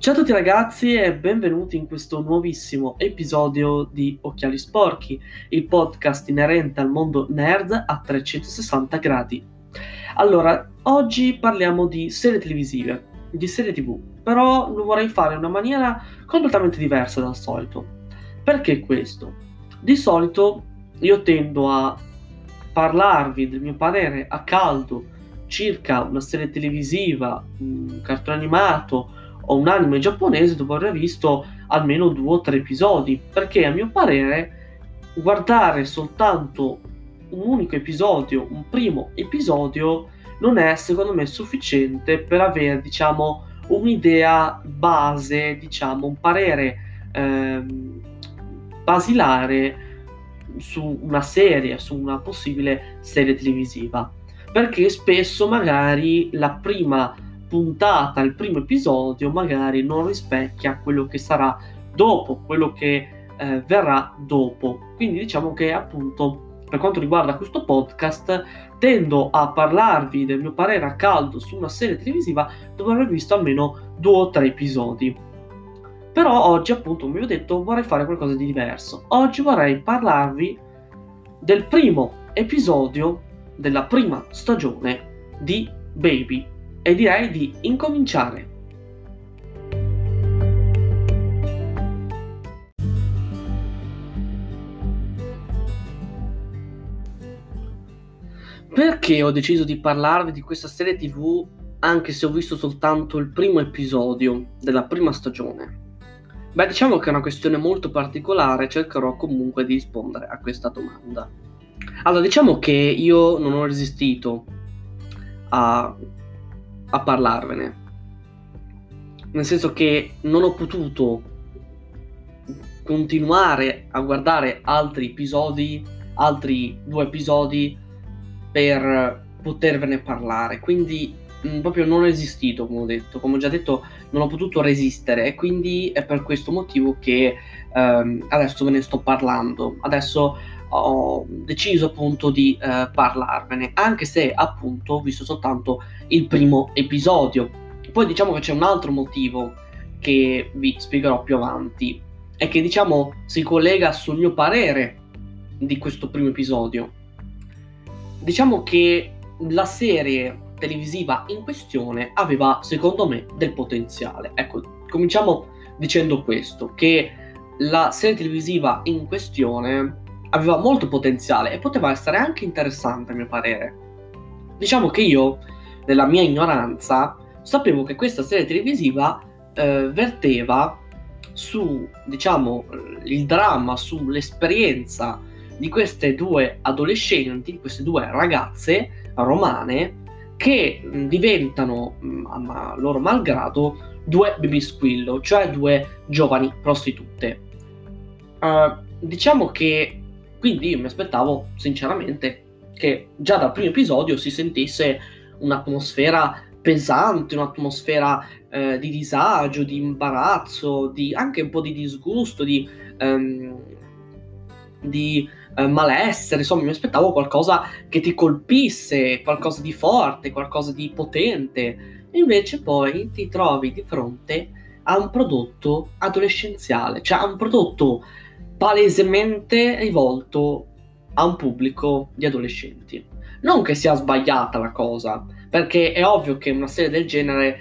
Ciao a tutti ragazzi e benvenuti in questo nuovissimo episodio di Occhiali Sporchi, il podcast inerente al mondo nerd a 360 gradi. Allora, oggi parliamo di serie televisive, di serie tv, però lo vorrei fare in una maniera completamente diversa dal solito. Perché questo? Di solito io tendo a parlarvi del mio parere a caldo circa una serie televisiva, un cartone animato, o un anime giapponese dopo aver visto almeno due o tre episodi, perché a mio parere guardare soltanto un unico episodio, un primo episodio, non è secondo me sufficiente per avere, diciamo, un'idea base, diciamo, un parere ehm, basilare su una serie, su una possibile serie televisiva. Perché spesso magari la prima puntata, il primo episodio, magari non rispecchia quello che sarà dopo, quello che eh, verrà dopo. Quindi diciamo che appunto per quanto riguarda questo podcast tendo a parlarvi del mio parere a caldo su una serie televisiva dopo aver visto almeno due o tre episodi. Però oggi appunto, come vi ho detto, vorrei fare qualcosa di diverso. Oggi vorrei parlarvi del primo episodio della prima stagione di Baby e direi di incominciare. Perché ho deciso di parlarvi di questa serie TV anche se ho visto soltanto il primo episodio della prima stagione? Beh, diciamo che è una questione molto particolare, cercherò comunque di rispondere a questa domanda. Allora, diciamo che io non ho resistito a a parlarvene. Nel senso che non ho potuto continuare a guardare altri episodi, altri due episodi per potervene parlare. Quindi mh, mm, proprio non ho esistito, come ho detto. Come ho già detto, non ho potuto resistere e quindi è per questo motivo che ehm, adesso ve ne sto parlando. Adesso ho deciso appunto di eh, parlarvene, anche se appunto ho visto soltanto il primo episodio. Poi diciamo che c'è un altro motivo che vi spiegherò più avanti e che diciamo si collega sul mio parere di questo primo episodio. Diciamo che la serie televisiva in questione aveva secondo me del potenziale. Ecco, cominciamo dicendo questo, che la serie televisiva in questione aveva molto potenziale e poteva essere anche interessante a mio parere. Diciamo che io, nella mia ignoranza, sapevo che questa serie televisiva eh, verteva su, diciamo, il dramma, sull'esperienza di queste due adolescenti, queste due ragazze romane che diventano, a loro malgrado, due baby squillo, cioè due giovani prostitute. Uh, diciamo che quindi io mi aspettavo sinceramente che già dal primo episodio si sentisse un'atmosfera pesante, un'atmosfera eh, di disagio, di imbarazzo, di anche un po' di disgusto, di, um, di eh, malessere. Insomma, mi aspettavo qualcosa che ti colpisse, qualcosa di forte, qualcosa di potente. Invece poi ti trovi di fronte a un prodotto adolescenziale, cioè a un prodotto palesemente rivolto a un pubblico di adolescenti. Non che sia sbagliata la cosa, perché è ovvio che una serie del genere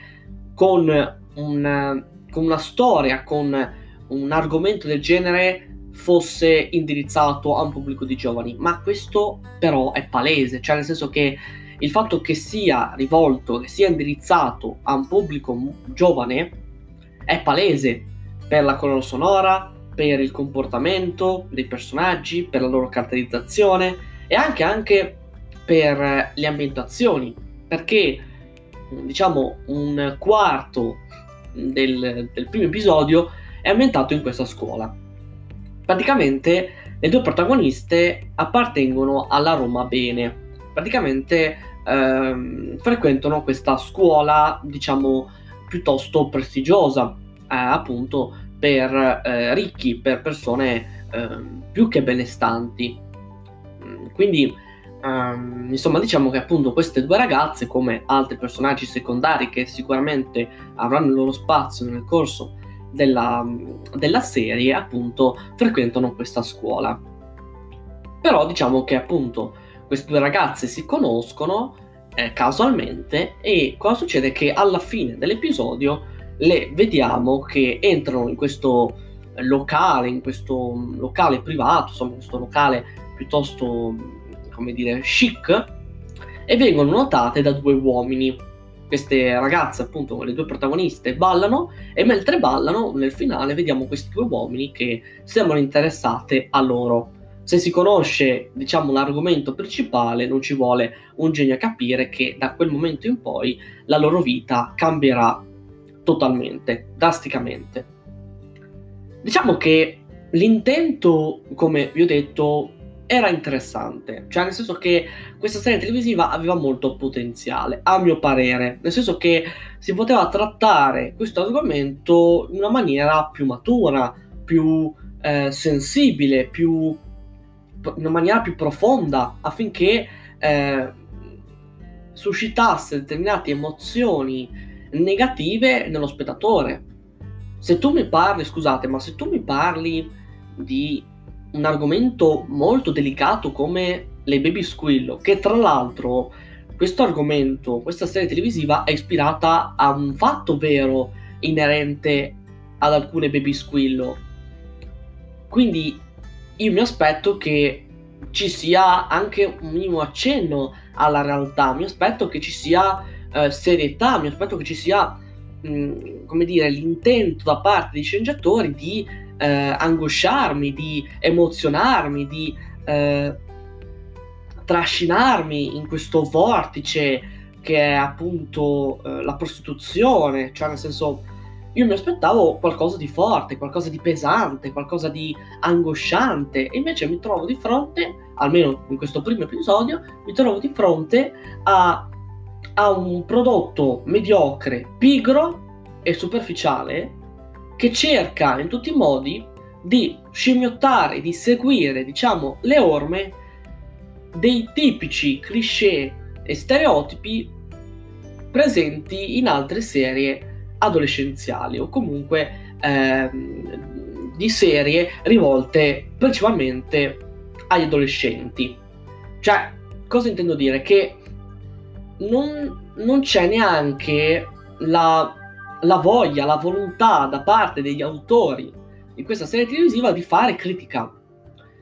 con, un, con una storia, con un argomento del genere fosse indirizzato a un pubblico di giovani, ma questo però è palese, cioè nel senso che il fatto che sia rivolto, che sia indirizzato a un pubblico giovane è palese per la colonna sonora, per il comportamento dei personaggi, per la loro caratterizzazione e anche, anche per le ambientazioni, perché diciamo un quarto del, del primo episodio è ambientato in questa scuola. Praticamente le due protagoniste appartengono alla Roma Bene, praticamente ehm, frequentano questa scuola, diciamo, piuttosto prestigiosa, eh, appunto per eh, ricchi, per persone eh, più che benestanti. Mm, quindi Um, insomma, diciamo che appunto queste due ragazze, come altri personaggi secondari che sicuramente avranno il loro spazio nel corso della, della serie, appunto, frequentano questa scuola. Però diciamo che appunto queste due ragazze si conoscono eh, casualmente e cosa succede? Che alla fine dell'episodio le vediamo che entrano in questo locale, in questo locale privato, insomma, questo locale piuttosto, come dire, chic, e vengono notate da due uomini. Queste ragazze, appunto, le due protagoniste, ballano e mentre ballano, nel finale, vediamo questi due uomini che sembrano interessate a loro. Se si conosce, diciamo, l'argomento principale, non ci vuole un genio a capire che da quel momento in poi la loro vita cambierà totalmente, drasticamente. Diciamo che l'intento, come vi ho detto, era interessante, cioè nel senso che questa serie televisiva aveva molto potenziale, a mio parere, nel senso che si poteva trattare questo argomento in una maniera più matura, più eh, sensibile, più, in una maniera più profonda, affinché eh, suscitasse determinate emozioni negative nello spettatore. Se tu mi parli, scusate, ma se tu mi parli di un argomento molto delicato come le baby squillo, che tra l'altro questo argomento, questa serie televisiva è ispirata a un fatto vero inerente ad alcune baby squillo. Quindi io mi aspetto che ci sia anche un minimo accenno alla realtà, mi aspetto che ci sia eh, serietà, mi aspetto che ci sia, mh, mm, come dire, l'intento da parte dei sceneggiatori di eh, angosciarmi, di emozionarmi, di eh, trascinarmi in questo vortice che è appunto eh, la prostituzione, cioè nel senso io mi aspettavo qualcosa di forte, qualcosa di pesante, qualcosa di angosciante. E invece mi trovo di fronte, almeno in questo primo episodio, mi trovo di fronte a ha un prodotto mediocre, pigro e superficiale che cerca in tutti i modi di scimmiottare, di seguire, diciamo, le orme dei tipici cliché e stereotipi presenti in altre serie adolescenziali o comunque ehm, di serie rivolte principalmente agli adolescenti. Cioè, cosa intendo dire? Che non, non c'è neanche la, la, voglia, la volontà da parte degli autori di questa serie televisiva di fare critica,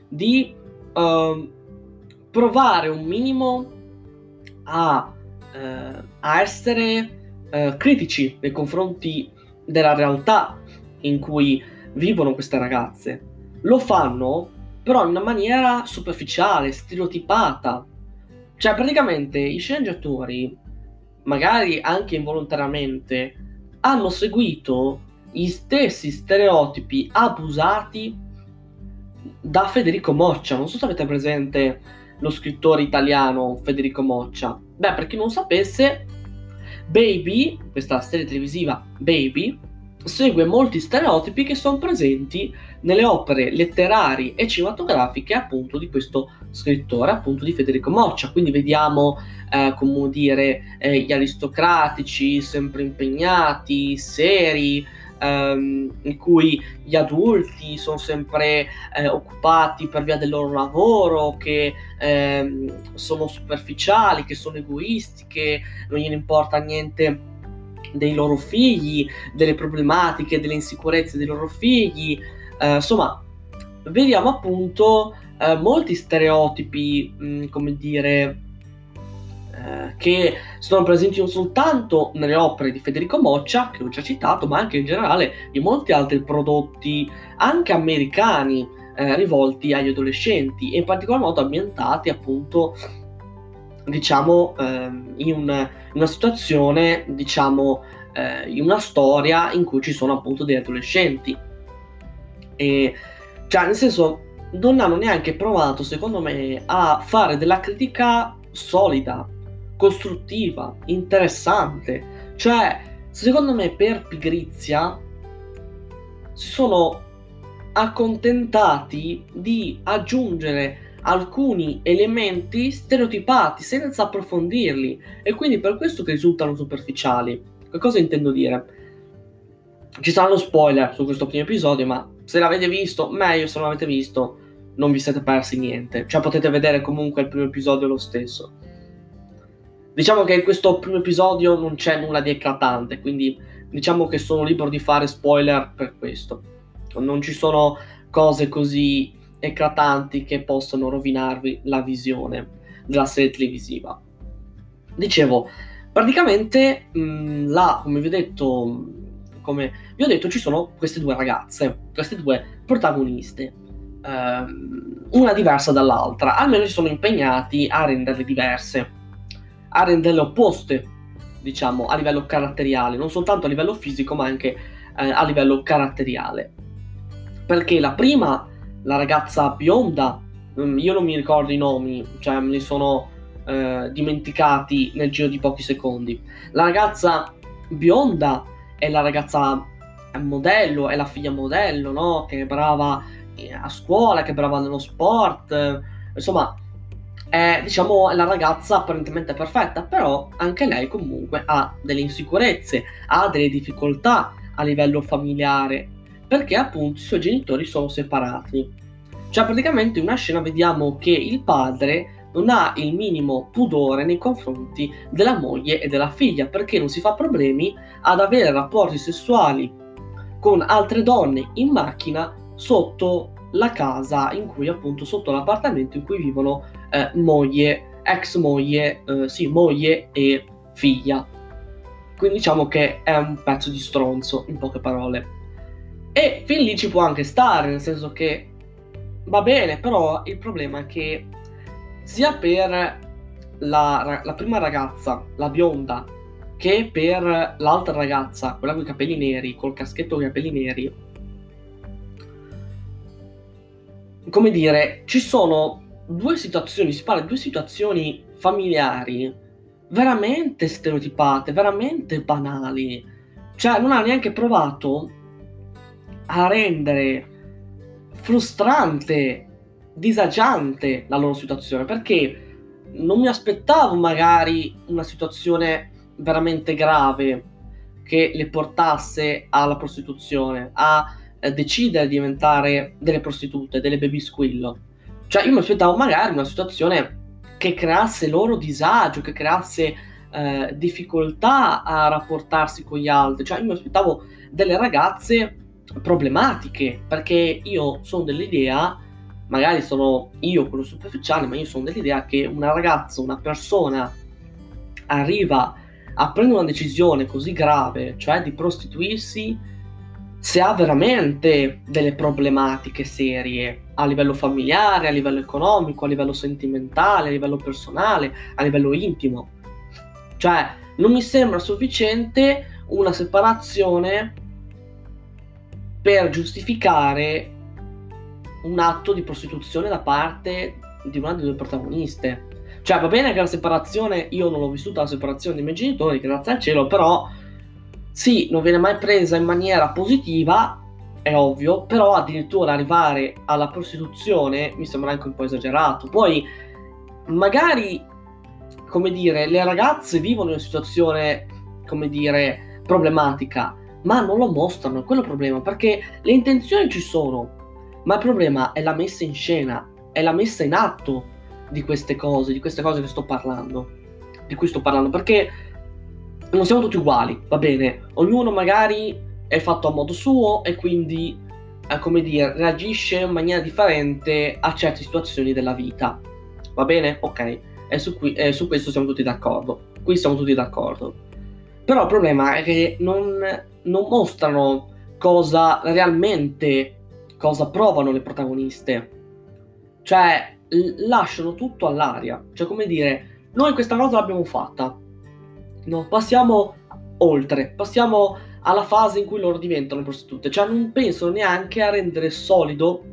di uh, provare un minimo a, uh, a essere uh, critici nei confronti della realtà in cui vivono queste ragazze. Lo fanno però in una maniera superficiale, stereotipata, cioè, praticamente i sceneggiatori, magari anche involontariamente, hanno seguito gli stessi stereotipi abusati da Federico Moccia. Non so se avete presente lo scrittore italiano Federico Moccia. Beh, per chi non sapesse, Baby, questa serie televisiva Baby, segue molti stereotipi che sono presenti nelle opere letterarie e cinematografiche appunto di questo scrittore, appunto di Federico Moccia. Quindi vediamo, eh, come dire, eh, gli aristocratici sempre impegnati, seri, ehm, in cui gli adulti sono sempre eh, occupati per via del loro lavoro, che ehm, sono superficiali, che sono egoisti, che non gliene importa niente dei loro figli, delle problematiche, delle insicurezze dei loro figli. Eh, insomma, vediamo appunto eh, molti stereotipi, mh, mm, come dire, eh, che sono presenti non soltanto nelle opere di Federico Moccia, che ho già citato, ma anche in generale di molti altri prodotti, anche americani, eh, rivolti agli adolescenti e in particolar modo ambientati appunto diciamo, ehm, in, un, una situazione, diciamo, eh, in una storia in cui ci sono appunto degli adolescenti. E, cioè, nel senso, non hanno neanche provato, secondo me, a fare della critica solida, costruttiva, interessante. Cioè, secondo me, per pigrizia si sono accontentati di aggiungere alcuni elementi stereotipati senza approfondirli e quindi per questo che risultano superficiali. Che cosa intendo dire? Ci saranno spoiler su questo primo episodio, ma se l'avete visto, meglio, se non l'avete visto, non vi siete persi niente. Cioè potete vedere comunque il primo episodio lo stesso. Diciamo che in questo primo episodio non c'è nulla di eclatante, quindi diciamo che sono libero di fare spoiler per questo. Non ci sono cose così eclatanti che possono rovinarvi la visione della serie televisiva. Dicevo, praticamente mh, là, come vi ho detto, come vi ho detto, ci sono queste due ragazze, queste due protagoniste, ehm, una diversa dall'altra, almeno si sono impegnati a renderle diverse, a renderle opposte, diciamo, a livello caratteriale, non soltanto a livello fisico, ma anche eh, a livello caratteriale. Perché la prima, la ragazza bionda, mm, io non mi ricordo i nomi, cioè me li sono eh, dimenticati nel giro di pochi secondi. La ragazza bionda è la ragazza modello, è la figlia modello, no? Che è brava eh, a scuola, che è brava nello sport, insomma, è diciamo la ragazza apparentemente perfetta, però anche lei comunque ha delle insicurezze, ha delle difficoltà a livello familiare, perché appunto i suoi genitori sono separati. Cioè praticamente in una scena vediamo che il padre non ha il minimo pudore nei confronti della moglie e della figlia, perché non si fa problemi ad avere rapporti sessuali con altre donne in macchina sotto la casa in cui appunto sotto l'appartamento in cui vivono eh, moglie, ex moglie, eh, sì, moglie e figlia. Quindi diciamo che è un pezzo di stronzo, in poche parole. E fin lì ci può anche stare, nel senso che va bene, però il problema è che sia per la, la prima ragazza, la bionda, che per l'altra ragazza, quella con i capelli neri, col caschetto con i capelli neri, come dire, ci sono due situazioni, si parla di due situazioni familiari veramente stereotipate, veramente banali. Cioè, non ha neanche provato a rendere frustrante, disagiante la loro situazione, perché non mi aspettavo magari una situazione veramente grave che le portasse alla prostituzione, a eh, decidere di diventare delle prostitute, delle baby squillo. Cioè io mi aspettavo magari una situazione che creasse loro disagio, che creasse eh, difficoltà a rapportarsi con gli altri. Cioè io mi aspettavo delle ragazze problematiche, perché io sono dell'idea, magari sono io quello superficiale, ma io sono dell'idea che una ragazza, una persona arriva a prendere una decisione così grave, cioè di prostituirsi, se ha veramente delle problematiche serie a livello familiare, a livello economico, a livello sentimentale, a livello personale, a livello intimo. Cioè, non mi sembra sufficiente una separazione per giustificare un atto di prostituzione da parte di una delle due protagoniste. Cioè, va bene che la separazione, io non l'ho vissuta la separazione dei miei genitori, grazie al cielo, però sì, non viene mai presa in maniera positiva, è ovvio, però addirittura arrivare alla prostituzione mi sembra anche un po' esagerato. Poi, magari, come dire, le ragazze vivono una situazione, come dire, problematica, ma non lo mostrano, è quello il problema, perché le intenzioni ci sono, ma il problema è la messa in scena, è la messa in atto di queste cose, di queste cose che sto parlando, di cui sto parlando, perché non siamo tutti uguali, va bene, ognuno magari è fatto a modo suo e quindi, eh, come dire, reagisce in maniera differente a certe situazioni della vita, va bene? Ok, e su, qui, e su questo siamo tutti d'accordo, qui siamo tutti d'accordo. Però il problema è che non, non mostrano cosa realmente, cosa provano le protagoniste. Cioè, lasciano tutto all'aria. Cioè, come dire, noi questa cosa l'abbiamo fatta. No, passiamo oltre, passiamo alla fase in cui loro diventano prostitute. Cioè, non pensano neanche a rendere solido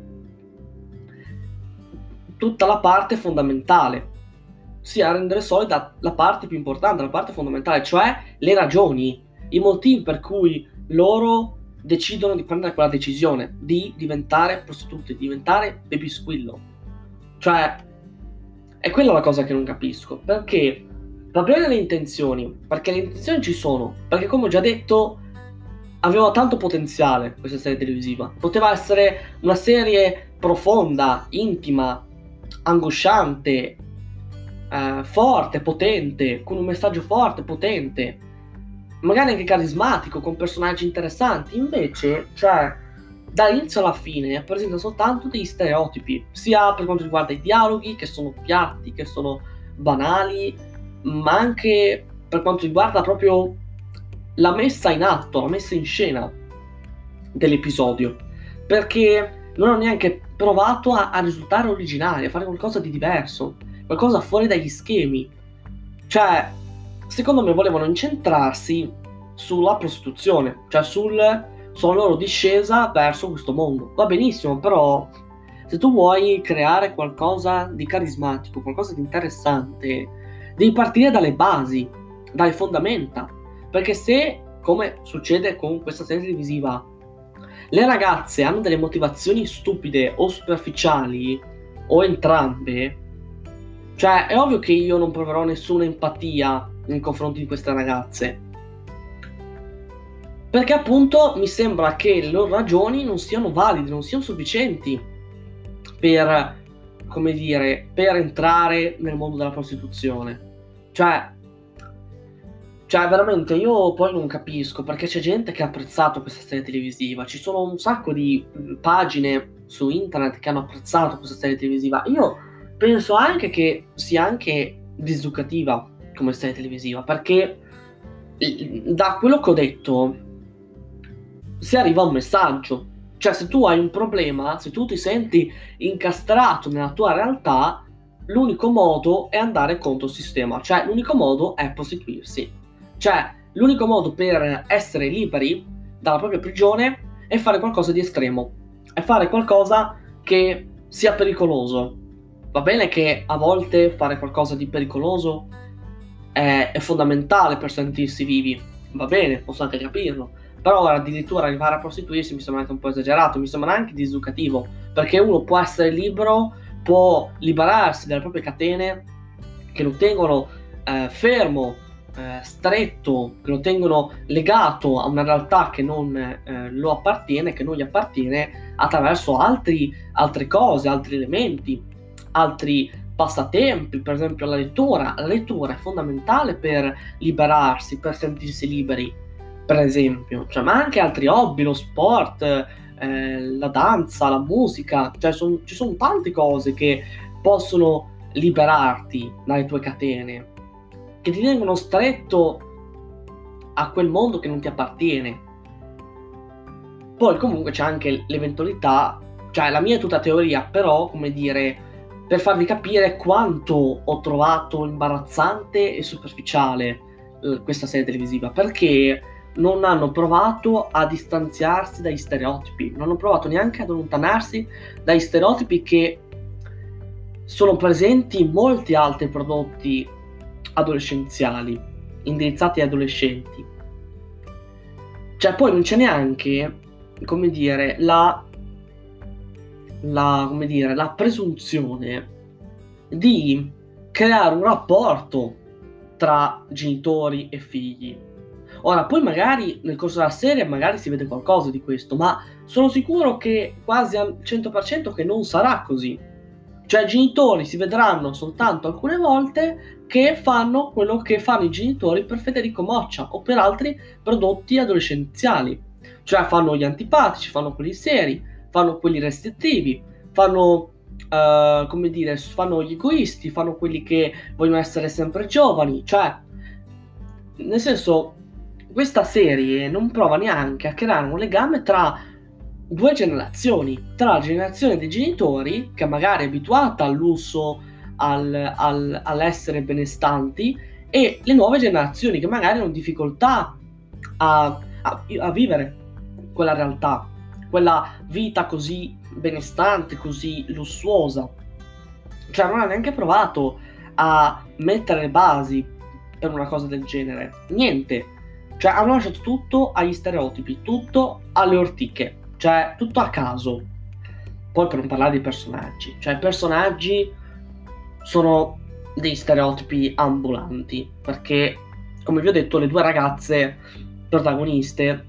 tutta la parte fondamentale. Sia rendere solida la parte più importante, la parte fondamentale, cioè le ragioni, i motivi per cui loro decidono di prendere quella decisione di diventare prostitute, di diventare baby squillo Cioè, è quella la cosa che non capisco. Perché va bene le intenzioni, perché le intenzioni ci sono, perché come ho già detto aveva tanto potenziale questa serie televisiva. Poteva essere una serie profonda, intima, angosciante, eh, forte, potente, con un messaggio forte, potente, magari anche carismatico, con personaggi interessanti. Invece, cioè, dall'inizio alla fine presenta soltanto degli stereotipi, sia per quanto riguarda i dialoghi, che sono piatti, che sono banali, ma anche per quanto riguarda proprio la messa in atto, la messa in scena dell'episodio. Perché non ho neanche provato a, a risultare originali, a fare qualcosa di diverso, qualcosa fuori dagli schemi. Cioè, secondo me volevano incentrarsi sulla prostituzione, cioè sul, sulla loro discesa verso questo mondo. Va benissimo, però se tu vuoi creare qualcosa di carismatico, qualcosa di interessante, devi partire dalle basi, dalle fondamenta. Perché se, come succede con questa serie televisiva, le ragazze hanno delle motivazioni stupide o superficiali, o entrambe, cioè è ovvio che io non proverò nessuna empatia nei confronti di queste ragazze. Perché appunto mi sembra che le loro ragioni non siano valide, non siano sufficienti per, come dire, per entrare nel mondo della prostituzione. Cioè, cioè, veramente io poi non capisco perché c'è gente che ha apprezzato questa serie televisiva. Ci sono un sacco di mm, pagine su internet che hanno apprezzato questa serie televisiva. Io penso anche che sia anche diseducativa come serie televisiva perché da quello che ho detto si arriva a un messaggio. Cioè, se tu hai un problema, se tu ti senti incastrato nella tua realtà, l'unico modo è andare contro il sistema. Cioè, l'unico modo è prostituirsi cioè, l'unico modo per essere liberi dalla propria prigione è fare qualcosa di estremo, è fare qualcosa che sia pericoloso. Va bene che a volte fare qualcosa di pericoloso è, è fondamentale per sentirsi vivi, va bene, posso anche capirlo. Però addirittura arrivare a prostituirsi mi sembra anche un po' esagerato, mi sembra anche diseducativo, perché uno può essere libero, può liberarsi dalle proprie catene che lo tengono eh, fermo eh, stretto, che lo tengono legato a una realtà che non eh, lo appartiene, che non gli appartiene, attraverso altri, altre cose, altri elementi, altri passatempi, per esempio la lettura. La lettura è fondamentale per liberarsi, per sentirsi liberi, per esempio, cioè, ma anche altri hobby, lo sport, eh, la danza, la musica, cioè son, ci sono tante cose che possono liberarti dalle tue catene che ti tengono stretto a quel mondo che non ti appartiene. Poi comunque c'è anche l'eventualità, cioè la mia è tutta teoria, però come dire, per farvi capire quanto ho trovato imbarazzante e superficiale eh, questa serie televisiva, perché non hanno provato a distanziarsi dagli stereotipi, non hanno provato neanche ad allontanarsi dagli stereotipi che sono presenti in molti altri prodotti adolescenziali, indirizzati ai adolescenti. Cioè, poi non c'è neanche, come dire, la, la, come dire, la presunzione di creare un rapporto tra genitori e figli. Ora, poi magari nel corso della serie magari si vede qualcosa di questo, ma sono sicuro che quasi al 100% che non sarà così. Cioè i genitori si vedranno soltanto alcune volte che fanno quello che fanno i genitori per Federico Moccia o per altri prodotti adolescenziali. Cioè fanno gli antipatici, fanno quelli seri, fanno quelli restrittivi, fanno Uh, come dire, fanno gli egoisti, fanno quelli che vogliono essere sempre giovani, cioè, nel senso, questa serie non prova neanche a creare un legame tra due generazioni, tra la generazione dei genitori, che magari è abituata al lusso, al, al, all'essere benestanti, e le nuove generazioni che magari hanno difficoltà a, a, a vivere quella realtà, quella vita così benestante, così lussuosa. Cioè non ha neanche provato a mettere le basi per una cosa del genere. Niente. Cioè hanno lasciato tutto agli stereotipi, tutto alle ortiche. Cioè, tutto a caso. poi per non parlare dei personaggi, cioè i personaggi sono dei stereotipi ambulanti, perché come vi ho detto le due ragazze protagoniste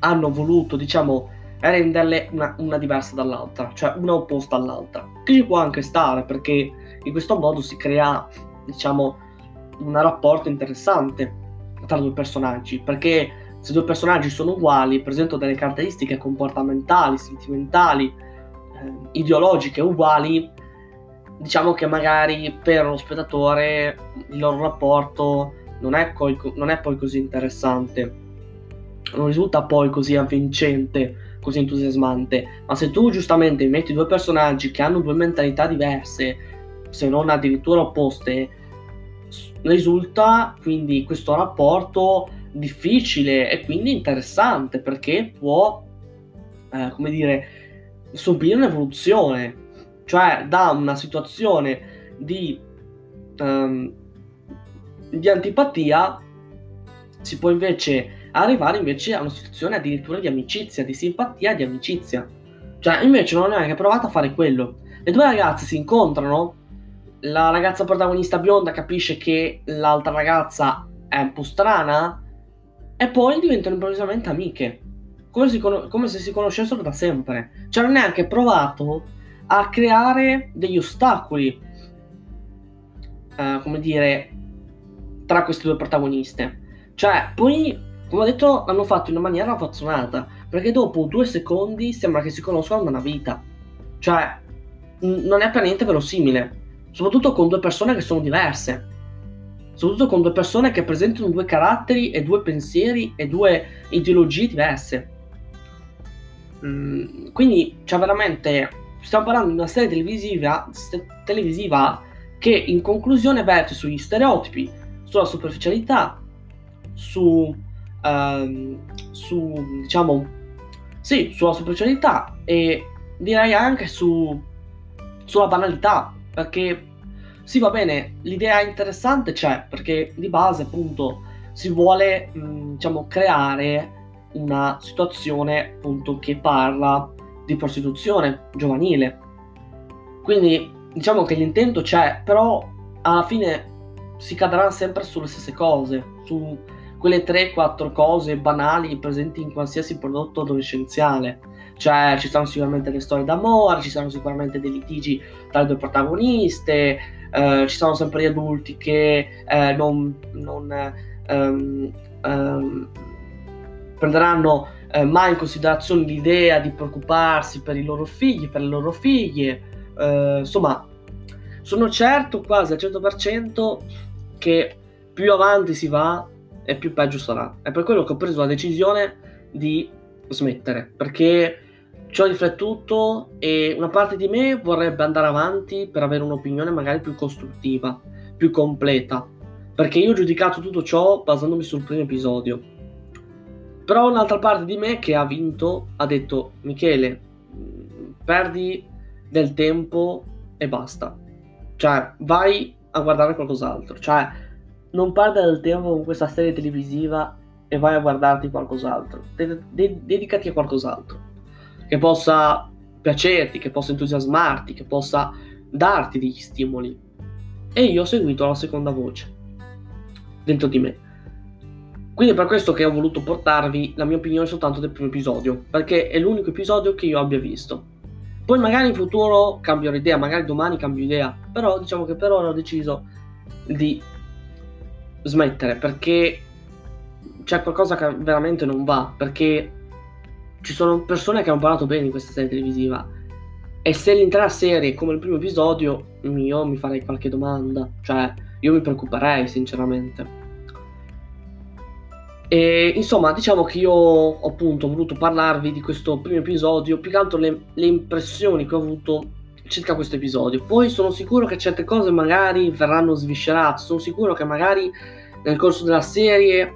hanno voluto, diciamo, renderle una, una diversa dall'altra, cioè una opposta all'altra, che ci può anche stare, perché in questo modo si crea, diciamo, un rapporto interessante tra due personaggi, perché se due personaggi sono uguali, presentano delle caratteristiche comportamentali, sentimentali, eh, ideologiche uguali, diciamo che magari per lo spettatore il loro rapporto non è, coi, non è poi così interessante, non risulta poi così avvincente, così entusiasmante, ma se tu giustamente metti due personaggi che hanno due mentalità diverse, se non addirittura opposte, risulta quindi questo rapporto difficile e quindi interessante perché può, eh, come dire, subire un'evoluzione, cioè da una situazione di, um, di antipatia si può invece arrivare invece a una situazione addirittura di amicizia, di simpatia, di amicizia. Cioè, invece non ho neanche provato a fare quello. Le due ragazze si incontrano, la ragazza protagonista bionda capisce che l'altra ragazza è un po' strana e poi diventano improvvisamente amiche, come, si come se si conoscessero da sempre. Cioè non è neanche provato a creare degli ostacoli, uh, come dire, tra queste due protagoniste. Cioè, poi, come ho detto, l'hanno fatto in una maniera affazzonata, perché dopo due secondi sembra che si conoscano da una vita. Cioè, n- non è per niente verosimile soprattutto con due persone che sono diverse, soprattutto con due persone che presentano due caratteri e due pensieri e due ideologie diverse. Mm, quindi, cioè veramente, stiamo parlando di una serie televisiva, televisiva che in conclusione verte sugli stereotipi, sulla superficialità, su, um, su diciamo, sì, sulla superficialità e direi anche su, sulla banalità perché sì, va bene, l'idea interessante c'è, perché di base appunto si vuole, mh, diciamo, creare una situazione appunto che parla di prostituzione giovanile. Quindi diciamo che l'intento c'è, però alla fine si cadrà sempre sulle stesse cose, su quelle 3-4 cose banali presenti in qualsiasi prodotto adolescenziale. Cioè, ci saranno sicuramente le storie d'amore, ci saranno sicuramente dei litigi tra le due protagoniste, eh, ci sono sempre gli adulti che eh, non, non um, um, prenderanno eh, mai in considerazione l'idea di preoccuparsi per i loro figli, per le loro figlie. Eh, insomma, sono certo quasi al 100% che più avanti si va e più peggio sarà. È per quello che ho preso la decisione di smettere, perché ci ho riflettuto e una parte di me vorrebbe andare avanti per avere un'opinione magari più costruttiva, più completa, perché io ho giudicato tutto ciò basandomi sul primo episodio. Però un'altra parte di me che ha vinto ha detto Michele, perdi del tempo e basta. Cioè, vai a guardare qualcos'altro. Cioè, non perdere del tempo con questa serie televisiva e vai a guardarti qualcos'altro. De- de- dedicati a qualcos'altro che possa piacerti, che possa entusiasmarti, che possa darti degli stimoli. E io ho seguito la seconda voce dentro di me. Quindi è per questo che ho voluto portarvi la mia opinione soltanto del primo episodio, perché è l'unico episodio che io abbia visto. Poi magari in futuro cambio idea, magari domani cambio idea, però diciamo che per ora ho deciso di smettere perché c'è qualcosa che veramente non va, perché ci sono persone che hanno parlato bene di questa serie televisiva e se l'intera serie è come il primo episodio io mi farei qualche domanda, cioè io mi preoccuperei sinceramente. E insomma, diciamo che io ho appunto voluto parlarvi di questo primo episodio, più che altro le, le impressioni che ho avuto circa questo episodio. Poi sono sicuro che certe cose magari verranno sviscerate, sono sicuro che magari nel corso della serie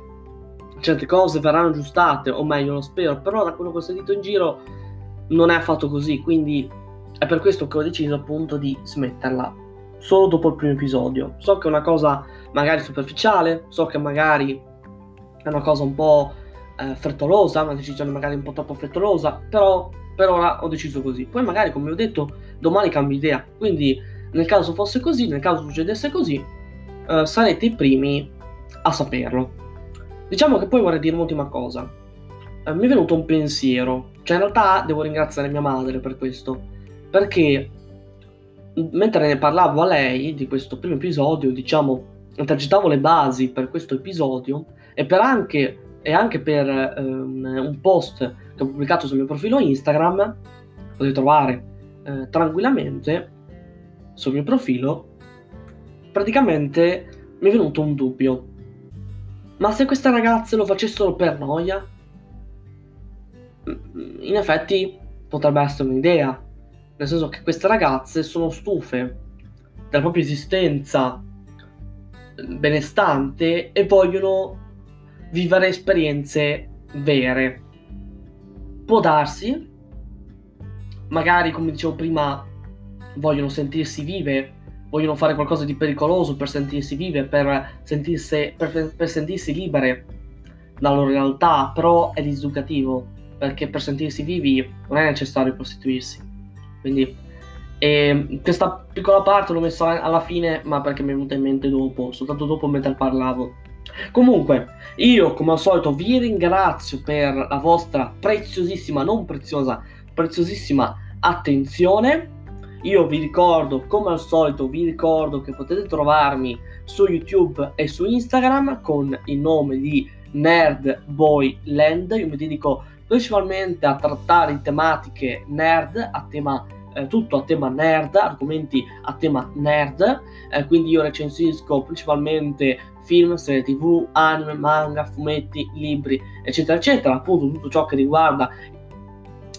certe cose verranno aggiustate, o meglio lo spero, però da quello che ho sentito in giro non è affatto così, quindi è per questo che ho deciso appunto di smetterla solo dopo il primo episodio. So che è una cosa magari superficiale, so che magari è una cosa un po' eh, frettolosa, una decisione magari un po' troppo frettolosa, però per ora ho deciso così. Poi magari, come ho detto, domani cambio idea. Quindi, nel caso fosse così, nel caso succedesse così, eh, sarete i primi a saperlo. Diciamo che poi vorrei dire un'ultima cosa. Eh, mi è venuto un pensiero. Cioè, in realtà devo ringraziare mia madre per questo. Perché mentre ne parlavo a lei di questo primo episodio, diciamo, intercettavo le basi per questo episodio e per anche, e anche per um, un post che ho pubblicato sul mio profilo Instagram, potete trovare eh, tranquillamente sul mio profilo, praticamente mi è venuto un dubbio. Ma se queste ragazze lo facessero per noia? Mm, in effetti potrebbe essere un'idea, nel senso che queste ragazze sono stufe della propria esistenza benestante e vogliono vivere esperienze vere. Può darsi, magari come dicevo prima, vogliono sentirsi vive, vogliono fare qualcosa di pericoloso per sentirsi vive, per sentirsi, per, per sentirsi libere dalla loro realtà, però è diseducativo, perché per sentirsi vivi non è necessario prostituirsi. Quindi e questa piccola parte l'ho messa alla fine, ma perché mi è venuta in mente dopo, soltanto dopo mentre parlavo. Comunque, io come al solito vi ringrazio per la vostra preziosissima, non preziosa, preziosissima attenzione. Io vi ricordo, come al solito, vi ricordo che potete trovarmi su YouTube e su Instagram con il nome di Nerd Boy Land. Io mi dedico principalmente a trattare tematiche nerd, a tema eh, tutto a tema nerd, argomenti a tema nerd, eh, quindi io recensisco principalmente film, serie tv, anime, manga, fumetti, libri, eccetera, eccetera, appunto tutto ciò che riguarda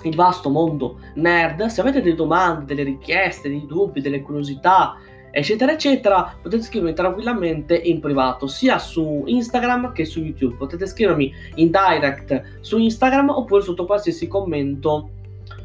il vasto mondo nerd. Se avete delle domande, delle richieste, dei dubbi, delle curiosità, eccetera, eccetera, potete scrivermi tranquillamente in privato, sia su Instagram che su YouTube. Potete scrivermi in direct su Instagram oppure sotto qualsiasi commento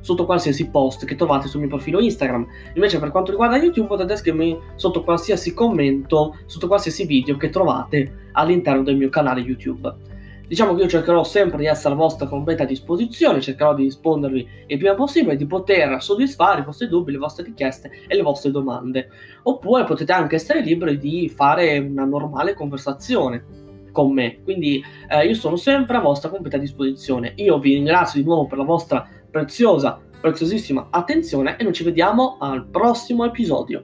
sotto qualsiasi post che trovate sul mio profilo Instagram. Invece per quanto riguarda YouTube potete scrivermi sotto qualsiasi commento, sotto qualsiasi video che trovate all'interno del mio canale YouTube. Diciamo che io cercherò sempre di essere a vostra completa disposizione, cercherò di rispondervi il prima possibile, di poter soddisfare i vostri dubbi, le vostre richieste e le vostre domande. Oppure potete anche essere liberi di fare una normale conversazione con me. Quindi eh, io sono sempre a vostra completa disposizione. Io vi ringrazio di nuovo per la vostra preziosa, preziosissima attenzione e noi ci vediamo al prossimo episodio.